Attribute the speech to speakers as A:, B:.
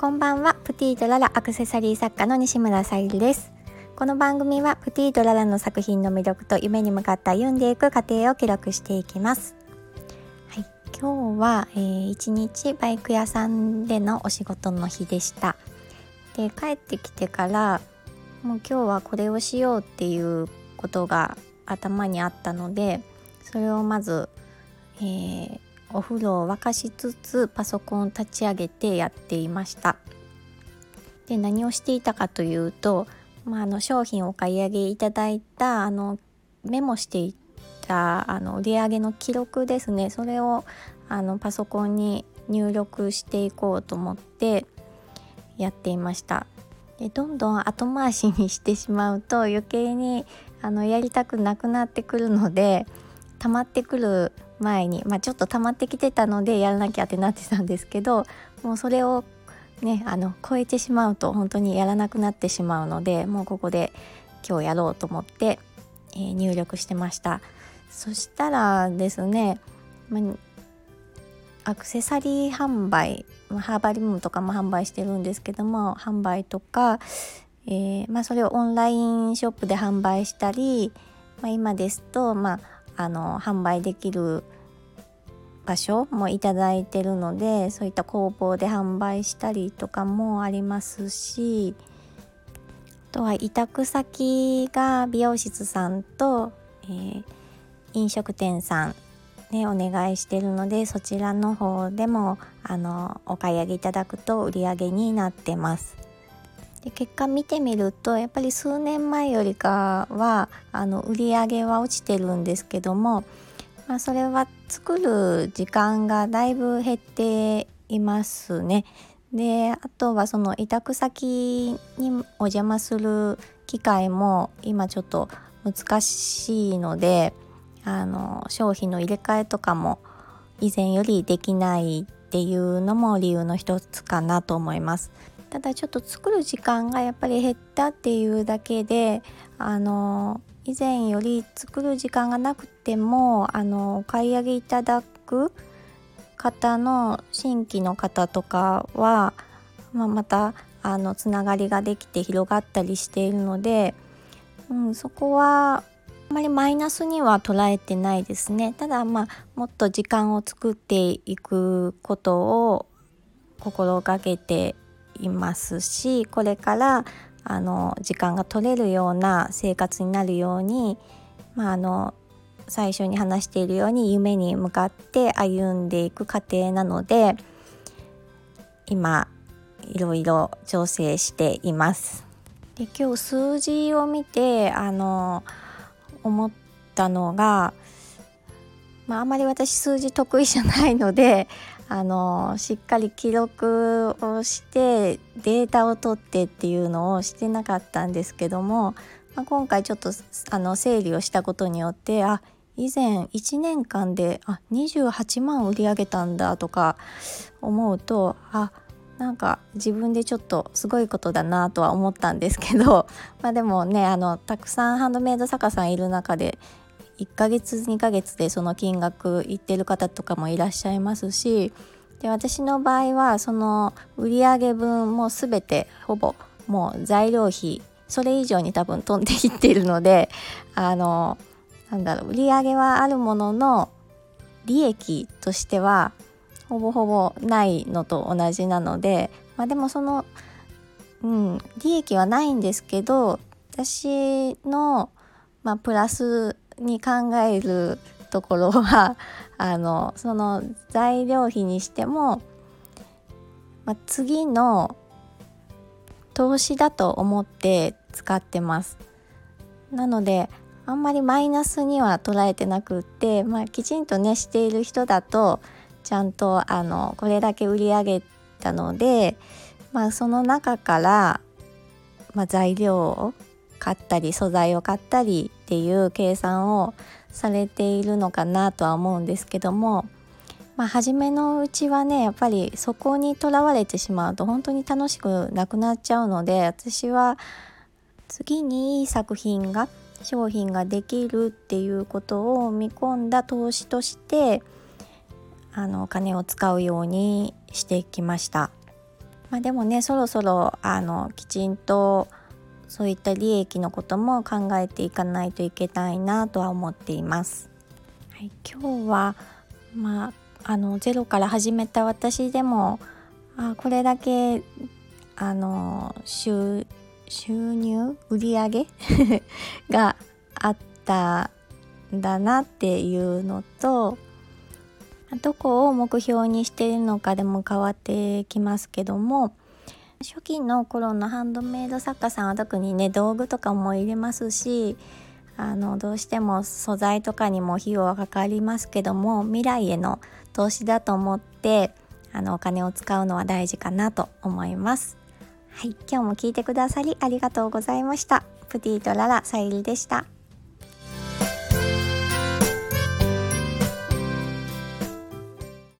A: こんばんは。プティードララアクセサリー作家の西村さゆりです。この番組はプティードララの作品の魅力と夢に向かって歩んでいく過程を記録していきます。はい、今日は、えー、一日バイク屋さんでのお仕事の日でした。で帰ってきてからもう今日はこれをしようっていうことが頭にあったのでそれをまず、えー、お風呂を沸かしつつパソコンを立ち上げてやっていました。で何をしていたかというと、まあ、あの商品をお買い上げいただいたあのメモしていたあの売上の記録ですね。それをあのパソコンに入力していこうと思ってやっていました。でどんどん後回しにしてしまうと余計にあのやりたくなくなってくるので溜まってくる前に、まあ、ちょっと溜まってきてたのでやらなきゃってなってたんですけどもうそれをねあの超えてしまうと本当にやらなくなってしまうのでもうここで今日やろうと思って、えー、入力してました。そしたらですね、まあ、アクセサリー販売ハーバリウムとかも販売してるんですけども販売とか、えー、まあ、それをオンラインショップで販売したり、ま、今ですと、まあ、あの販売できる場所もいただいてるのでそういった工房で販売したりとかもありますしあとは委託先が美容室さんと、えー、飲食店さんね、お願いしてるのでそちらの方でもあのお買い上げいただくと売り上げになってます。で結果見てみるとやっぱり数年前よりかはあの売り上げは落ちてるんですけども、まあ、それは作る時間がだいぶ減っていますね。であとはその委託先にお邪魔する機会も今ちょっと難しいのであの商品の入れ替えとかも以前よりできないっていうのも理由の一つかなと思います。ただちょっと作る時間がやっぱり減ったっていうだけであの以前より作る時間がなくてもあのお買い上げいただく方の新規の方とかは、まあ、またあのつながりができて広がったりしているので、うん、そこはあまりマイナスには捉えてないですね。ただまあもっと時間を作っていくことを心がけていますしこれからあの時間が取れるような生活になるように、まあ、あの最初に話しているように夢に向かって歩んでいく過程なので今いろいろ調整しています。で今日数字を見てあの思ったのが、まあ、あまり私数字得意じゃないのであのしっかり記録をしてデータを取ってっていうのをしてなかったんですけども、まあ、今回ちょっとあの整理をしたことによってあ以前1年間であ28万売り上げたんだとか思うとあなんか自分でちょっとすごいことだなとは思ったんですけどまあでもねあのたくさんハンドメイド作家さんいる中で1ヶ月2ヶ月でその金額いってる方とかもいらっしゃいますしで私の場合はその売上分も全てほぼもう材料費それ以上に多分飛んでいっているので あのなんだろう売上はあるものの利益としてはほぼほぼないのと同じなのでまあでもそのうん利益はないんですけど私の、まあ、プラスに考えるところは あのその材料費にしても、まあ、次の投資だと思って使ってます。なのであんまりマイナスには捉えてなくって、まあ、きちんとねしている人だとちゃんとあのこれだけ売り上げたので、まあ、その中から、まあ、材料を買ったり素材を買ったりっていう計算をされているのかなとは思うんですけどもまあ初めのうちはねやっぱりそこにとらわれてしまうと本当に楽しくなくなっちゃうので私は次にいい作品が商品ができるっていうことを見込んだ投資としてあのお金を使うようにしてきました。まあ、でもねそろそろあのきちんとそういった利益のことも考えていかないといけないなとは思っています。はい、今日はまああのゼロから始めた私でもあこれだけあの収収入売り上げ があったんだなっていうのとどこを目標にしているのかでも変わってきますけども初期の頃のハンドメイド作家さんは特にね道具とかも入れますしあのどうしても素材とかにも費用はかかりますけども未来への投資だと思ってあのお金を使うのは大事かなと思います。はい、今日も聞いてくださりありがとうございました。プティとララさゆりでした。